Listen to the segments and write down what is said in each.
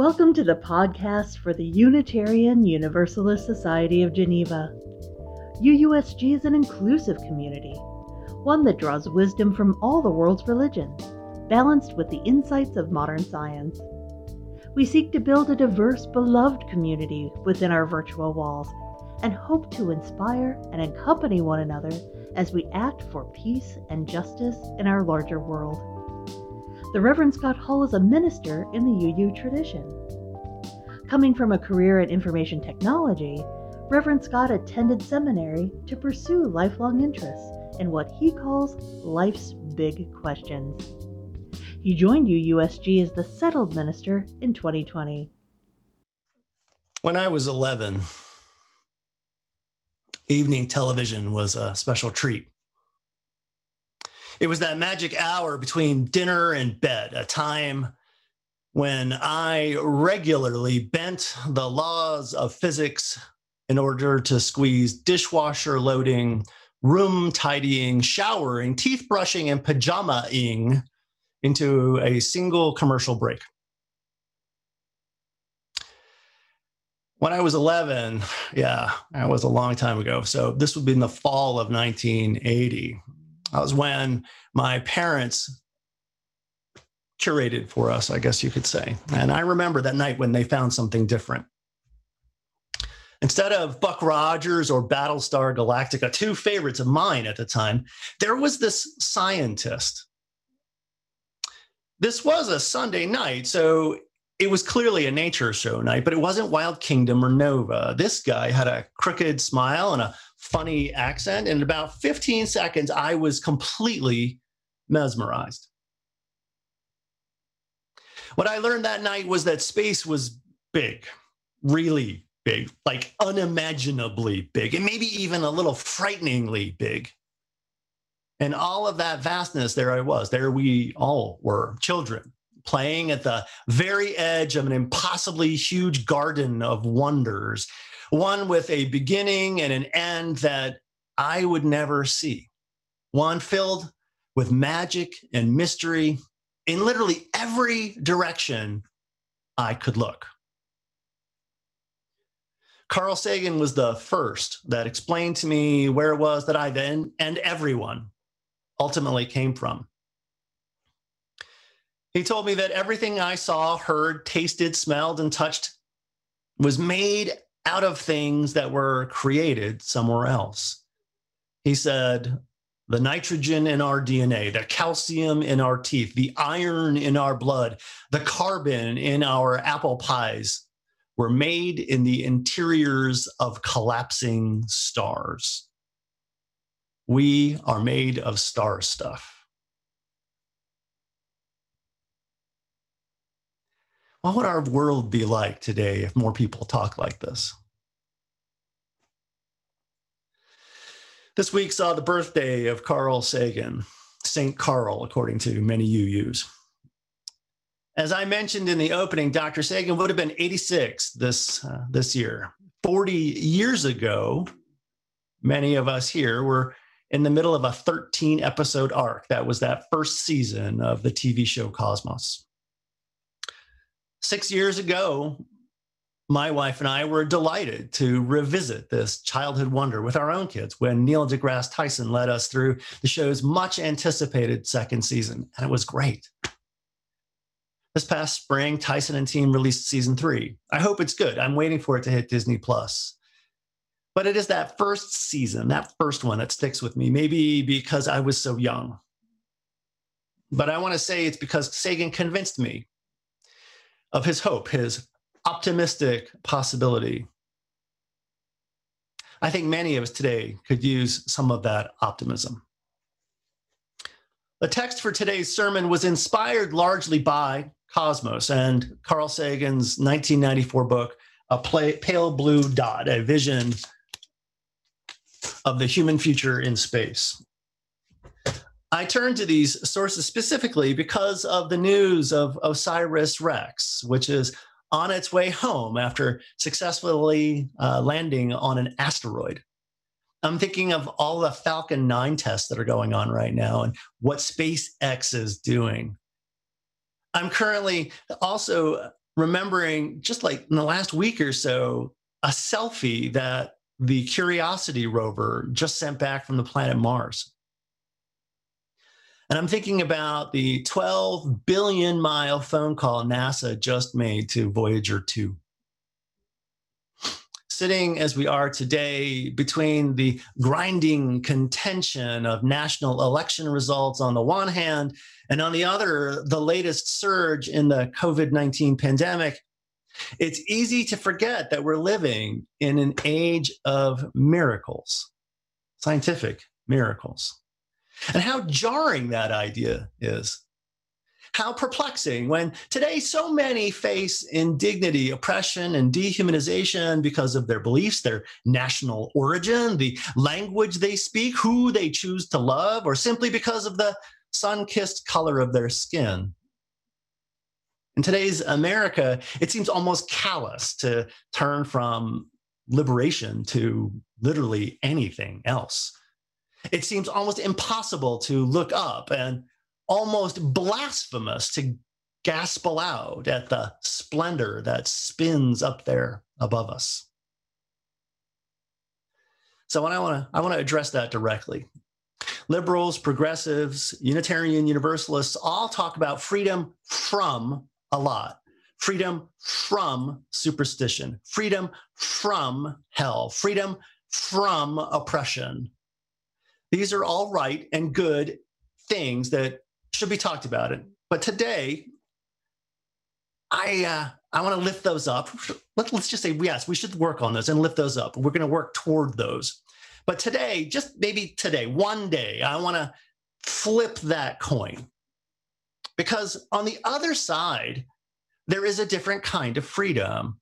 Welcome to the podcast for the Unitarian Universalist Society of Geneva. UUSG is an inclusive community, one that draws wisdom from all the world's religions, balanced with the insights of modern science. We seek to build a diverse, beloved community within our virtual walls and hope to inspire and accompany one another as we act for peace and justice in our larger world. The Reverend Scott Hall is a minister in the UU tradition. Coming from a career in information technology, Reverend Scott attended seminary to pursue lifelong interests in what he calls life's big questions. He joined UUSG as the settled minister in 2020. When I was 11, evening television was a special treat. It was that magic hour between dinner and bed, a time when I regularly bent the laws of physics in order to squeeze dishwasher loading, room tidying, showering, teeth brushing, and pajama-ing into a single commercial break. When I was 11, yeah, that was a long time ago. So this would be in the fall of 1980. That was when my parents curated for us, I guess you could say. And I remember that night when they found something different. Instead of Buck Rogers or Battlestar Galactica, two favorites of mine at the time, there was this scientist. This was a Sunday night, so it was clearly a nature show night, but it wasn't Wild Kingdom or Nova. This guy had a crooked smile and a funny accent. And in about 15 seconds, I was completely mesmerized. What I learned that night was that space was big, really big, like unimaginably big, and maybe even a little frighteningly big. And all of that vastness, there I was. There we all were, children, playing at the very edge of an impossibly huge garden of wonders, one with a beginning and an end that I would never see, one filled with magic and mystery in literally every direction I could look. Carl Sagan was the first that explained to me where it was that I then and everyone ultimately came from. He told me that everything I saw, heard, tasted, smelled, and touched was made out of things that were created somewhere else. He said, the nitrogen in our DNA, the calcium in our teeth, the iron in our blood, the carbon in our apple pies were made in the interiors of collapsing stars. We are made of star stuff. What would our world be like today if more people talk like this? This week saw the birthday of Carl Sagan, St. Carl, according to many UUs. As I mentioned in the opening, Dr. Sagan would have been 86 this, uh, this year. 40 years ago, many of us here were in the middle of a 13 episode arc. That was that first season of the TV show Cosmos. Six years ago, my wife and I were delighted to revisit this childhood wonder with our own kids when Neil deGrasse Tyson led us through the show's much anticipated second season, and it was great. This past spring, Tyson and team released season three. I hope it's good. I'm waiting for it to hit Disney Plus. But it is that first season, that first one that sticks with me, maybe because I was so young. But I want to say it's because Sagan convinced me of his hope, his optimistic possibility. I think many of us today could use some of that optimism. The text for today's sermon was inspired largely by Cosmos and Carl Sagan's 1994 book, A Pale Blue Dot, a vision of the human future in space. I turn to these sources specifically because of the news of OSIRIS REx, which is on its way home after successfully uh, landing on an asteroid. I'm thinking of all the Falcon 9 tests that are going on right now and what SpaceX is doing. I'm currently also remembering just like in the last week or so, a selfie that the Curiosity rover just sent back from the planet Mars. And I'm thinking about the 12 billion mile phone call NASA just made to Voyager 2. Sitting as we are today between the grinding contention of national election results on the one hand, and on the other, the latest surge in the COVID 19 pandemic, it's easy to forget that we're living in an age of miracles, scientific miracles. And how jarring that idea is. How perplexing when today so many face indignity, oppression, and dehumanization because of their beliefs, their national origin, the language they speak, who they choose to love, or simply because of the sun kissed color of their skin. In today's America, it seems almost callous to turn from liberation to literally anything else. It seems almost impossible to look up and almost blasphemous to gasp aloud at the splendor that spins up there above us. So when I want to I want to address that directly. Liberals, progressives, Unitarian Universalists all talk about freedom from a lot. Freedom from superstition, freedom from hell, freedom from oppression. These are all right and good things that should be talked about. It. But today, I uh, I want to lift those up. Let, let's just say yes, we should work on those and lift those up. We're going to work toward those. But today, just maybe today, one day, I want to flip that coin because on the other side, there is a different kind of freedom.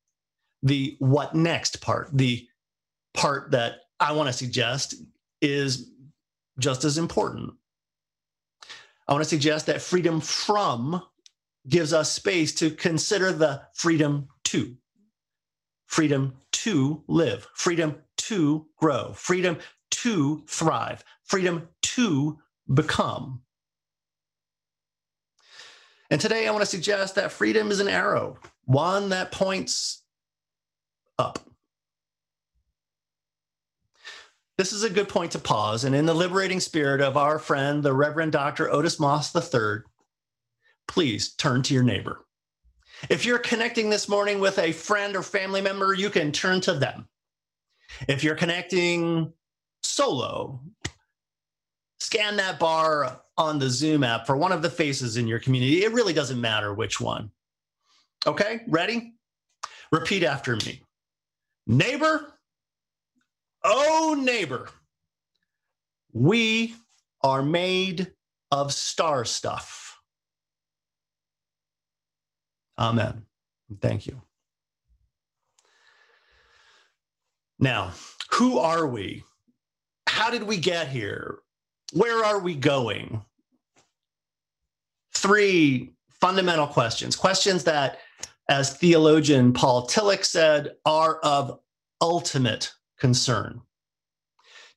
The what next part, the part that I want to suggest is just as important. I want to suggest that freedom from gives us space to consider the freedom to. Freedom to live, freedom to grow, freedom to thrive, freedom to become. And today I want to suggest that freedom is an arrow, one that points up. This is a good point to pause. And in the liberating spirit of our friend, the Reverend Dr. Otis Moss III, please turn to your neighbor. If you're connecting this morning with a friend or family member, you can turn to them. If you're connecting solo, scan that bar on the Zoom app for one of the faces in your community. It really doesn't matter which one. Okay, ready? Repeat after me. Neighbor, oh, neighbor, we are made of star stuff. Amen. Thank you. Now, who are we? How did we get here? Where are we going? Three fundamental questions, questions that, as theologian Paul Tillich said, are of ultimate concern.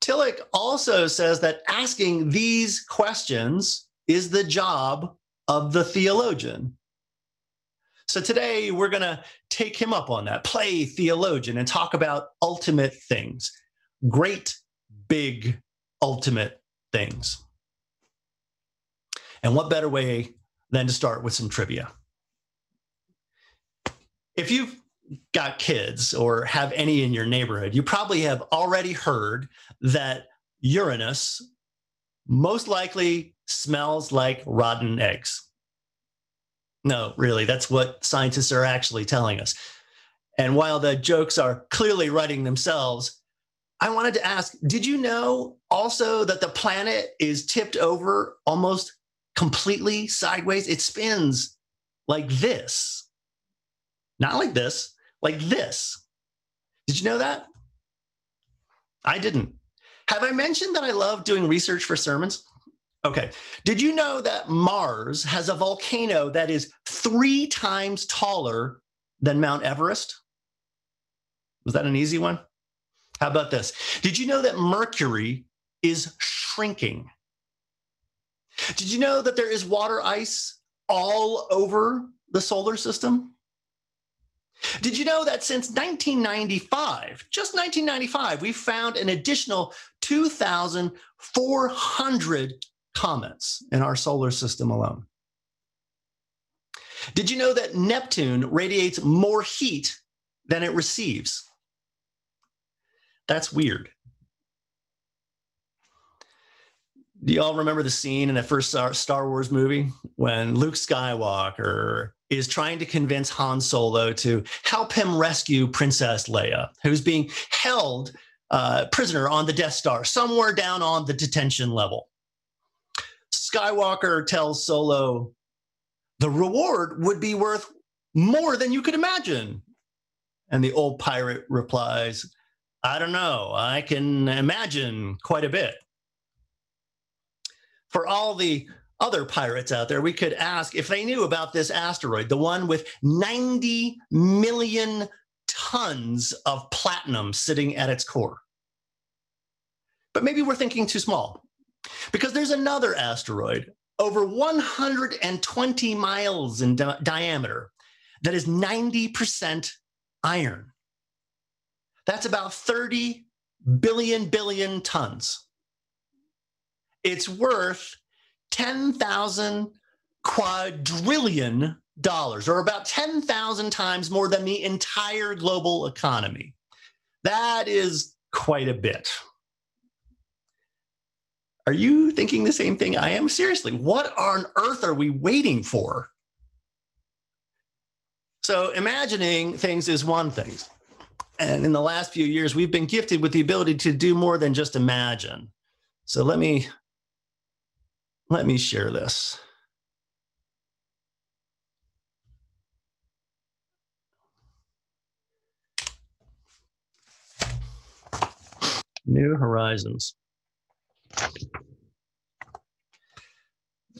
Tillich also says that asking these questions is the job of the theologian. So today we're going to take him up on that, play theologian, and talk about ultimate things, great, big, ultimate things. And what better way than to start with some trivia? If you've got kids or have any in your neighborhood, you probably have already heard that Uranus most likely smells like rotten eggs. No, really, that's what scientists are actually telling us. And while the jokes are clearly writing themselves, I wanted to ask Did you know also that the planet is tipped over almost completely sideways? It spins like this, not like this, like this. Did you know that? I didn't. Have I mentioned that I love doing research for sermons? Okay. Did you know that Mars has a volcano that is three times taller than Mount Everest? Was that an easy one? How about this? Did you know that Mercury is shrinking? Did you know that there is water ice all over the solar system? Did you know that since 1995, just 1995, we found an additional 2,400 comets in our solar system alone? Did you know that Neptune radiates more heat than it receives? That's weird. Do you all remember the scene in the first Star Wars movie when Luke Skywalker is trying to convince Han Solo to help him rescue Princess Leia, who's being held uh, prisoner on the Death Star, somewhere down on the detention level? Skywalker tells Solo, the reward would be worth more than you could imagine. And the old pirate replies, I don't know. I can imagine quite a bit for all the other pirates out there, we could ask if they knew about this asteroid, the one with 90 million tons of platinum sitting at its core. But maybe we're thinking too small because there's another asteroid over 120 miles in di- diameter that is 90% iron. That's about 30 billion billion tons it's worth 10,000 quadrillion dollars, or about 10,000 times more than the entire global economy. That is quite a bit. Are you thinking the same thing I am? Seriously, what on earth are we waiting for? So, imagining things is one thing. And in the last few years, we've been gifted with the ability to do more than just imagine. So, let me let me share this. New Horizons.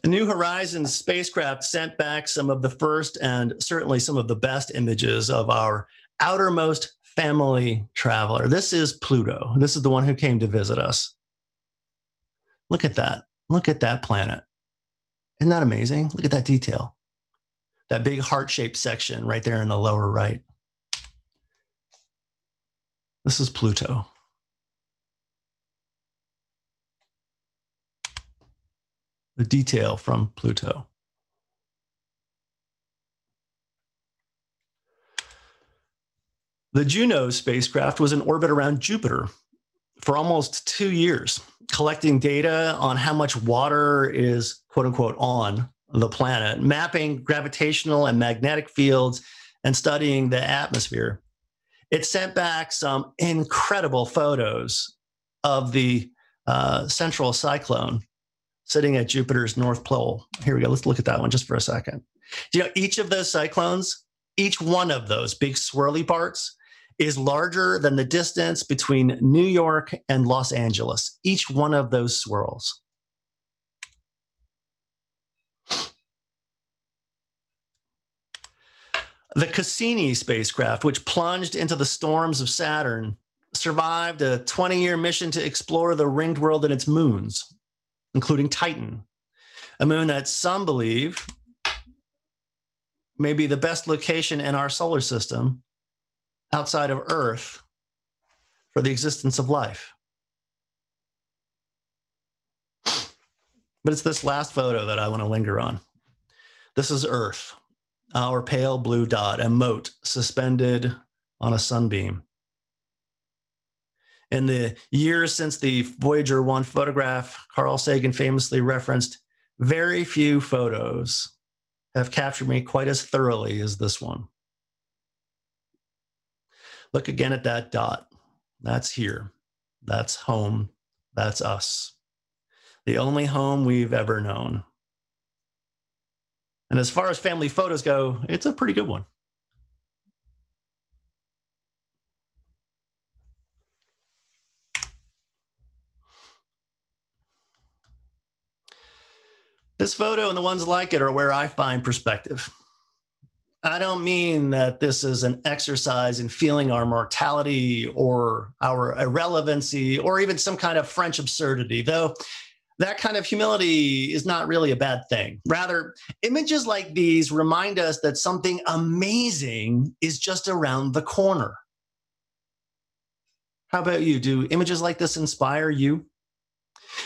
The New Horizons spacecraft sent back some of the first and certainly some of the best images of our outermost family traveler. This is Pluto. This is the one who came to visit us. Look at that. Look at that planet. Isn't that amazing? Look at that detail. That big heart shaped section right there in the lower right. This is Pluto. The detail from Pluto. The Juno spacecraft was in orbit around Jupiter for almost two years, collecting data on how much water is quote unquote on the planet, mapping gravitational and magnetic fields, and studying the atmosphere. It sent back some incredible photos of the uh, central cyclone sitting at Jupiter's North Pole. Here we go. Let's look at that one just for a second. You know, each of those cyclones, each one of those big swirly parts is larger than the distance between New York and Los Angeles, each one of those swirls. The Cassini spacecraft, which plunged into the storms of Saturn, survived a 20 year mission to explore the ringed world and its moons, including Titan, a moon that some believe may be the best location in our solar system outside of Earth for the existence of life. But it's this last photo that I want to linger on. This is Earth, our pale blue dot, a mote suspended on a sunbeam. In the years since the Voyager 1 photograph, Carl Sagan famously referenced, very few photos have captured me quite as thoroughly as this one. Look again at that dot. That's here. That's home. That's us. The only home we've ever known. And as far as family photos go, it's a pretty good one. This photo and the ones like it are where I find perspective. I don't mean that this is an exercise in feeling our mortality or our irrelevancy or even some kind of French absurdity, though that kind of humility is not really a bad thing. Rather, images like these remind us that something amazing is just around the corner. How about you? Do images like this inspire you?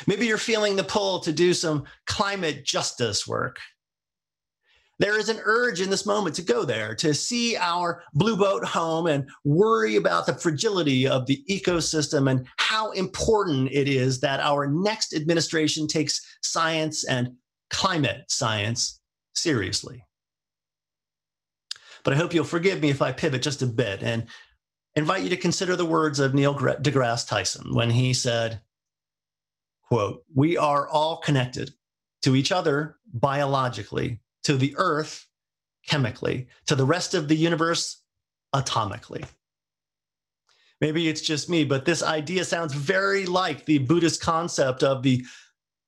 Maybe you're feeling the pull to do some climate justice work. There is an urge in this moment to go there, to see our blue boat home and worry about the fragility of the ecosystem and how important it is that our next administration takes science and climate science seriously. But I hope you'll forgive me if I pivot just a bit and invite you to consider the words of Neil deGrasse Tyson when he said, quote, we are all connected to each other biologically to the earth chemically, to the rest of the universe atomically. Maybe it's just me, but this idea sounds very like the Buddhist concept of the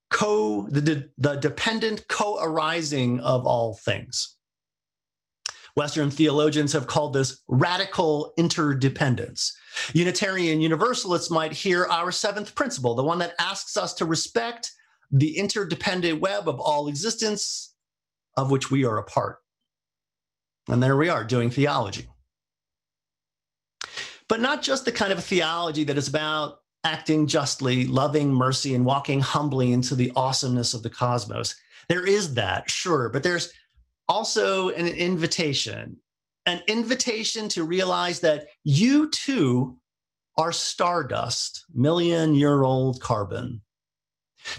co the, the dependent co-arising of all things. Western theologians have called this radical interdependence. Unitarian Universalists might hear our seventh principle, the one that asks us to respect the interdependent web of all existence of which we are a part. And there we are doing theology. But not just the kind of theology that is about acting justly, loving mercy, and walking humbly into the awesomeness of the cosmos. There is that, sure, but there's also an invitation, an invitation to realize that you too are stardust, million year old carbon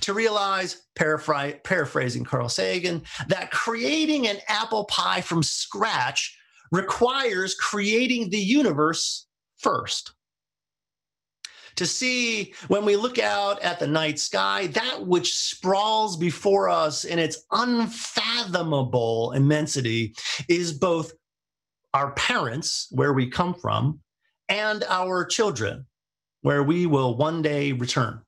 to realize, paraphr- paraphrasing Carl Sagan, that creating an apple pie from scratch requires creating the universe first. To see when we look out at the night sky, that which sprawls before us in its unfathomable immensity is both our parents, where we come from, and our children, where we will one day return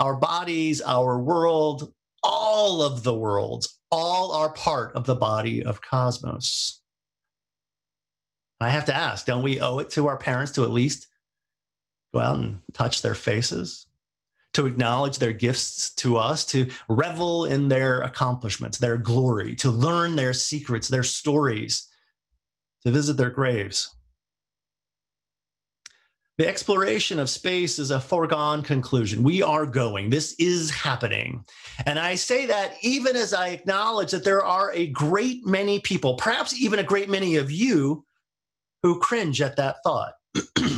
our bodies, our world, all of the worlds, all are part of the body of cosmos. I have to ask, don't we owe it to our parents to at least go out and touch their faces, to acknowledge their gifts to us, to revel in their accomplishments, their glory, to learn their secrets, their stories, to visit their graves? The exploration of space is a foregone conclusion. We are going. This is happening. And I say that even as I acknowledge that there are a great many people, perhaps even a great many of you, who cringe at that thought.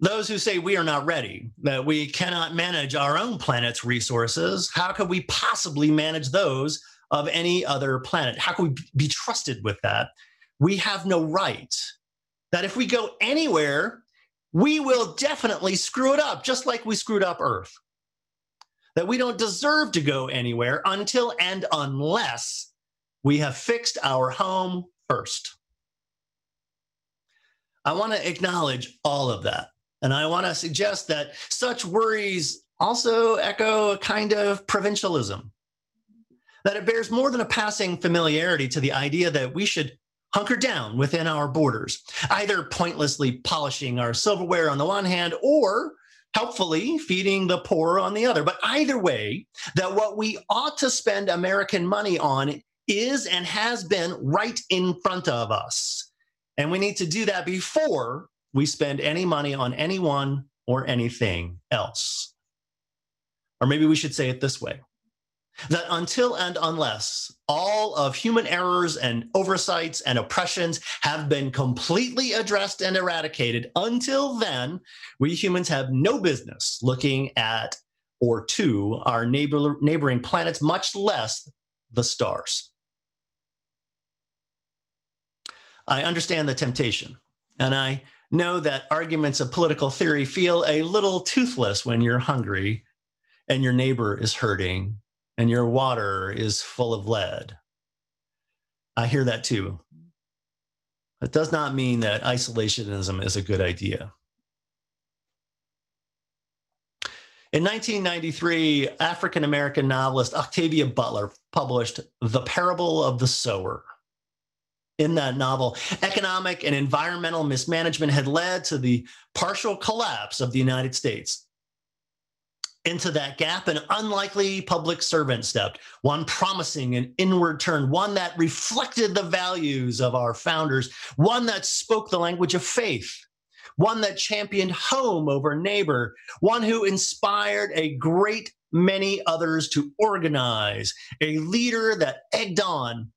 Those who say we are not ready, that we cannot manage our own planet's resources, how could we possibly manage those of any other planet? How can we be trusted with that? We have no right that if we go anywhere, we will definitely screw it up, just like we screwed up Earth. That we don't deserve to go anywhere until and unless we have fixed our home first. I want to acknowledge all of that. And I want to suggest that such worries also echo a kind of provincialism, that it bears more than a passing familiarity to the idea that we should hunker down within our borders, either pointlessly polishing our silverware on the one hand or helpfully feeding the poor on the other. But either way, that what we ought to spend American money on is and has been right in front of us. And we need to do that before we spend any money on anyone or anything else. Or maybe we should say it this way that until and unless all of human errors and oversights and oppressions have been completely addressed and eradicated, until then, we humans have no business looking at or to our neighbor, neighboring planets, much less the stars. I understand the temptation, and I know that arguments of political theory feel a little toothless when you're hungry and your neighbor is hurting and your water is full of lead. I hear that too. It does not mean that isolationism is a good idea. In 1993, African American novelist Octavia Butler published The Parable of the Sower. In that novel, economic and environmental mismanagement had led to the partial collapse of the United States. Into that gap, an unlikely public servant stepped, one promising an inward turn, one that reflected the values of our founders, one that spoke the language of faith, one that championed home over neighbor, one who inspired a great many others to organize, a leader that egged on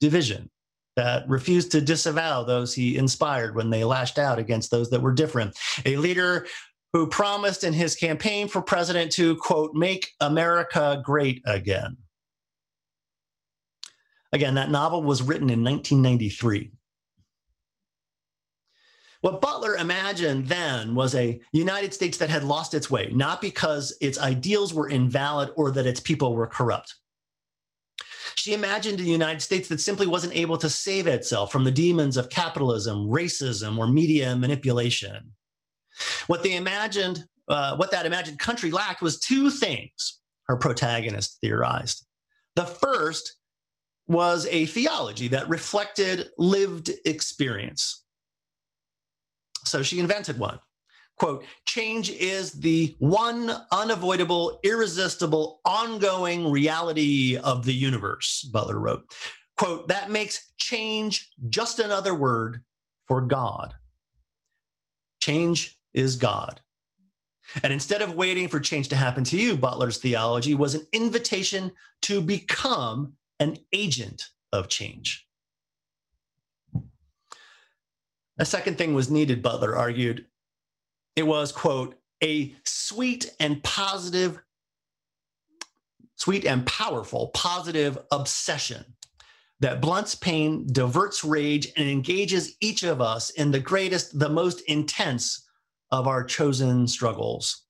division, that refused to disavow those he inspired when they lashed out against those that were different, a leader who promised in his campaign for president to, quote, make America great again. Again, that novel was written in 1993. What Butler imagined then was a United States that had lost its way, not because its ideals were invalid or that its people were corrupt. She imagined a United States that simply wasn't able to save itself from the demons of capitalism, racism, or media manipulation. What they imagined, uh, what that imagined country lacked was two things, her protagonist theorized. The first was a theology that reflected lived experience. So she invented one. Quote, change is the one unavoidable, irresistible, ongoing reality of the universe, Butler wrote. Quote, that makes change just another word for God. Change is God. And instead of waiting for change to happen to you, Butler's theology was an invitation to become an agent of change. A second thing was needed, Butler argued. It was, quote, a sweet and positive, sweet and powerful positive obsession that blunts pain, diverts rage, and engages each of us in the greatest, the most intense of our chosen struggles.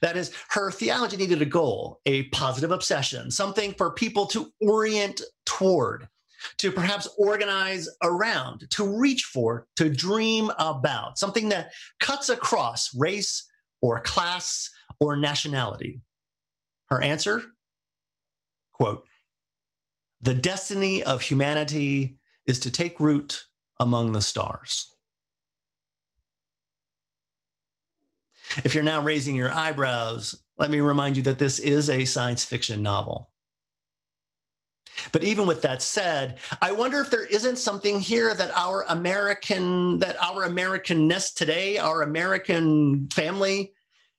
That is, her theology needed a goal, a positive obsession, something for people to orient toward to perhaps organize around, to reach for, to dream about, something that cuts across race or class or nationality? Her answer, quote, the destiny of humanity is to take root among the stars. If you're now raising your eyebrows, let me remind you that this is a science fiction novel. But even with that said, I wonder if there isn't something here that our American, that our Americanness today, our American family,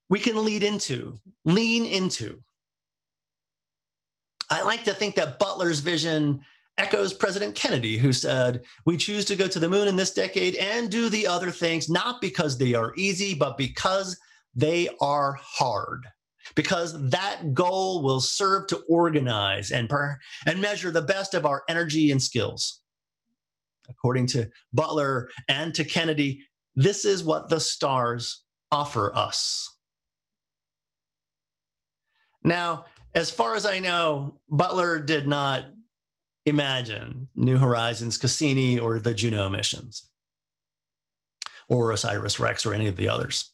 we can lead into, lean into. I like to think that Butler's vision echoes President Kennedy, who said, We choose to go to the moon in this decade and do the other things, not because they are easy, but because they are hard because that goal will serve to organize and, per, and measure the best of our energy and skills. According to Butler and to Kennedy, this is what the stars offer us. Now, as far as I know, Butler did not imagine New Horizons, Cassini, or the Juno missions, or OSIRIS REx, or any of the others.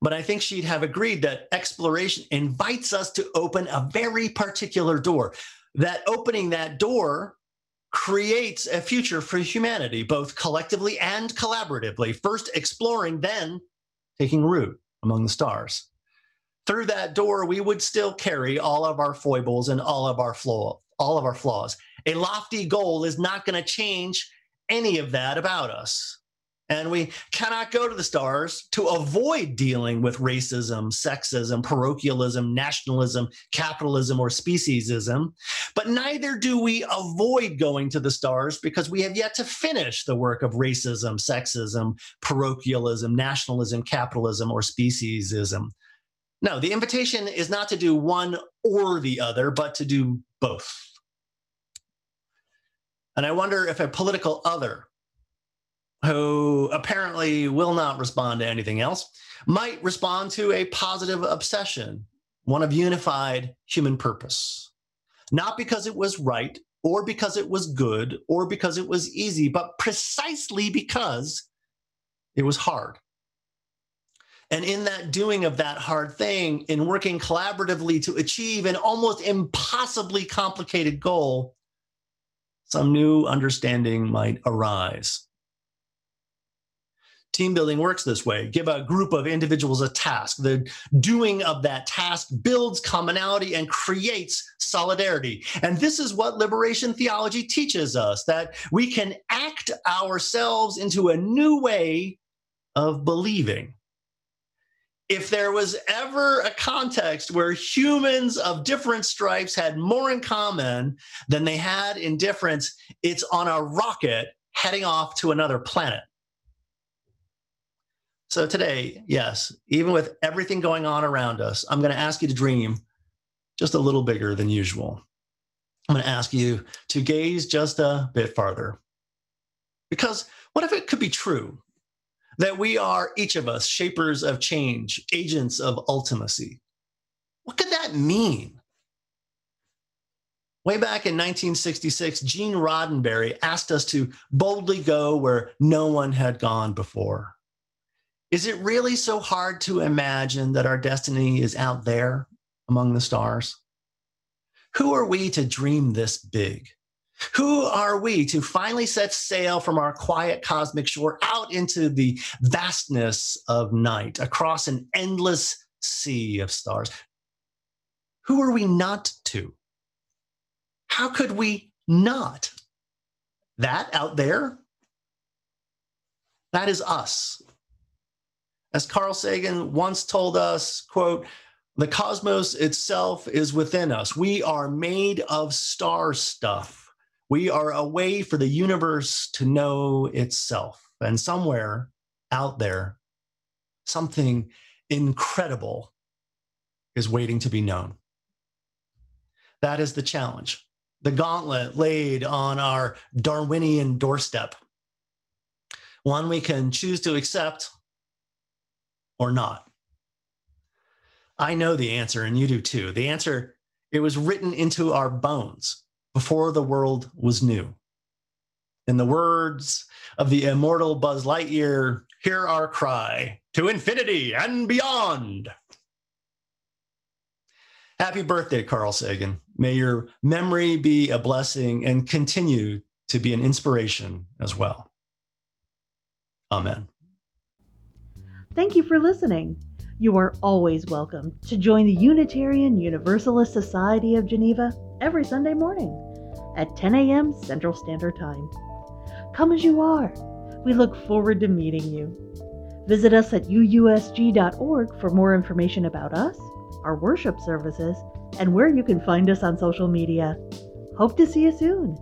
But I think she'd have agreed that exploration invites us to open a very particular door. That opening that door creates a future for humanity, both collectively and collaboratively. First exploring, then taking root among the stars. Through that door, we would still carry all of our foibles and all of our flaw, all of our flaws. A lofty goal is not going to change any of that about us. And we cannot go to the stars to avoid dealing with racism, sexism, parochialism, nationalism, capitalism, or speciesism. But neither do we avoid going to the stars because we have yet to finish the work of racism, sexism, parochialism, nationalism, capitalism, or speciesism. No, the invitation is not to do one or the other, but to do both. And I wonder if a political other who apparently will not respond to anything else, might respond to a positive obsession, one of unified human purpose. Not because it was right or because it was good or because it was easy, but precisely because it was hard. And in that doing of that hard thing, in working collaboratively to achieve an almost impossibly complicated goal, some new understanding might arise Team building works this way give a group of individuals a task. The doing of that task builds commonality and creates solidarity. And this is what liberation theology teaches us that we can act ourselves into a new way of believing. If there was ever a context where humans of different stripes had more in common than they had in difference, it's on a rocket heading off to another planet. So today, yes, even with everything going on around us, I'm going to ask you to dream just a little bigger than usual. I'm going to ask you to gaze just a bit farther. Because what if it could be true that we are each of us shapers of change, agents of ultimacy? What could that mean? Way back in 1966, Gene Roddenberry asked us to boldly go where no one had gone before. Is it really so hard to imagine that our destiny is out there among the stars? Who are we to dream this big? Who are we to finally set sail from our quiet cosmic shore out into the vastness of night across an endless sea of stars? Who are we not to? How could we not? That out there, that is us. As Carl Sagan once told us, quote, the cosmos itself is within us. We are made of star stuff. We are a way for the universe to know itself. And somewhere out there, something incredible is waiting to be known. That is the challenge, the gauntlet laid on our Darwinian doorstep. One we can choose to accept or not? I know the answer, and you do too. The answer it was written into our bones before the world was new. In the words of the immortal Buzz Lightyear, hear our cry to infinity and beyond. Happy birthday, Carl Sagan. May your memory be a blessing and continue to be an inspiration as well. Amen. Thank you for listening. You are always welcome to join the Unitarian Universalist Society of Geneva every Sunday morning at 10 a.m. Central Standard Time. Come as you are. We look forward to meeting you. Visit us at uusg.org for more information about us, our worship services, and where you can find us on social media. Hope to see you soon.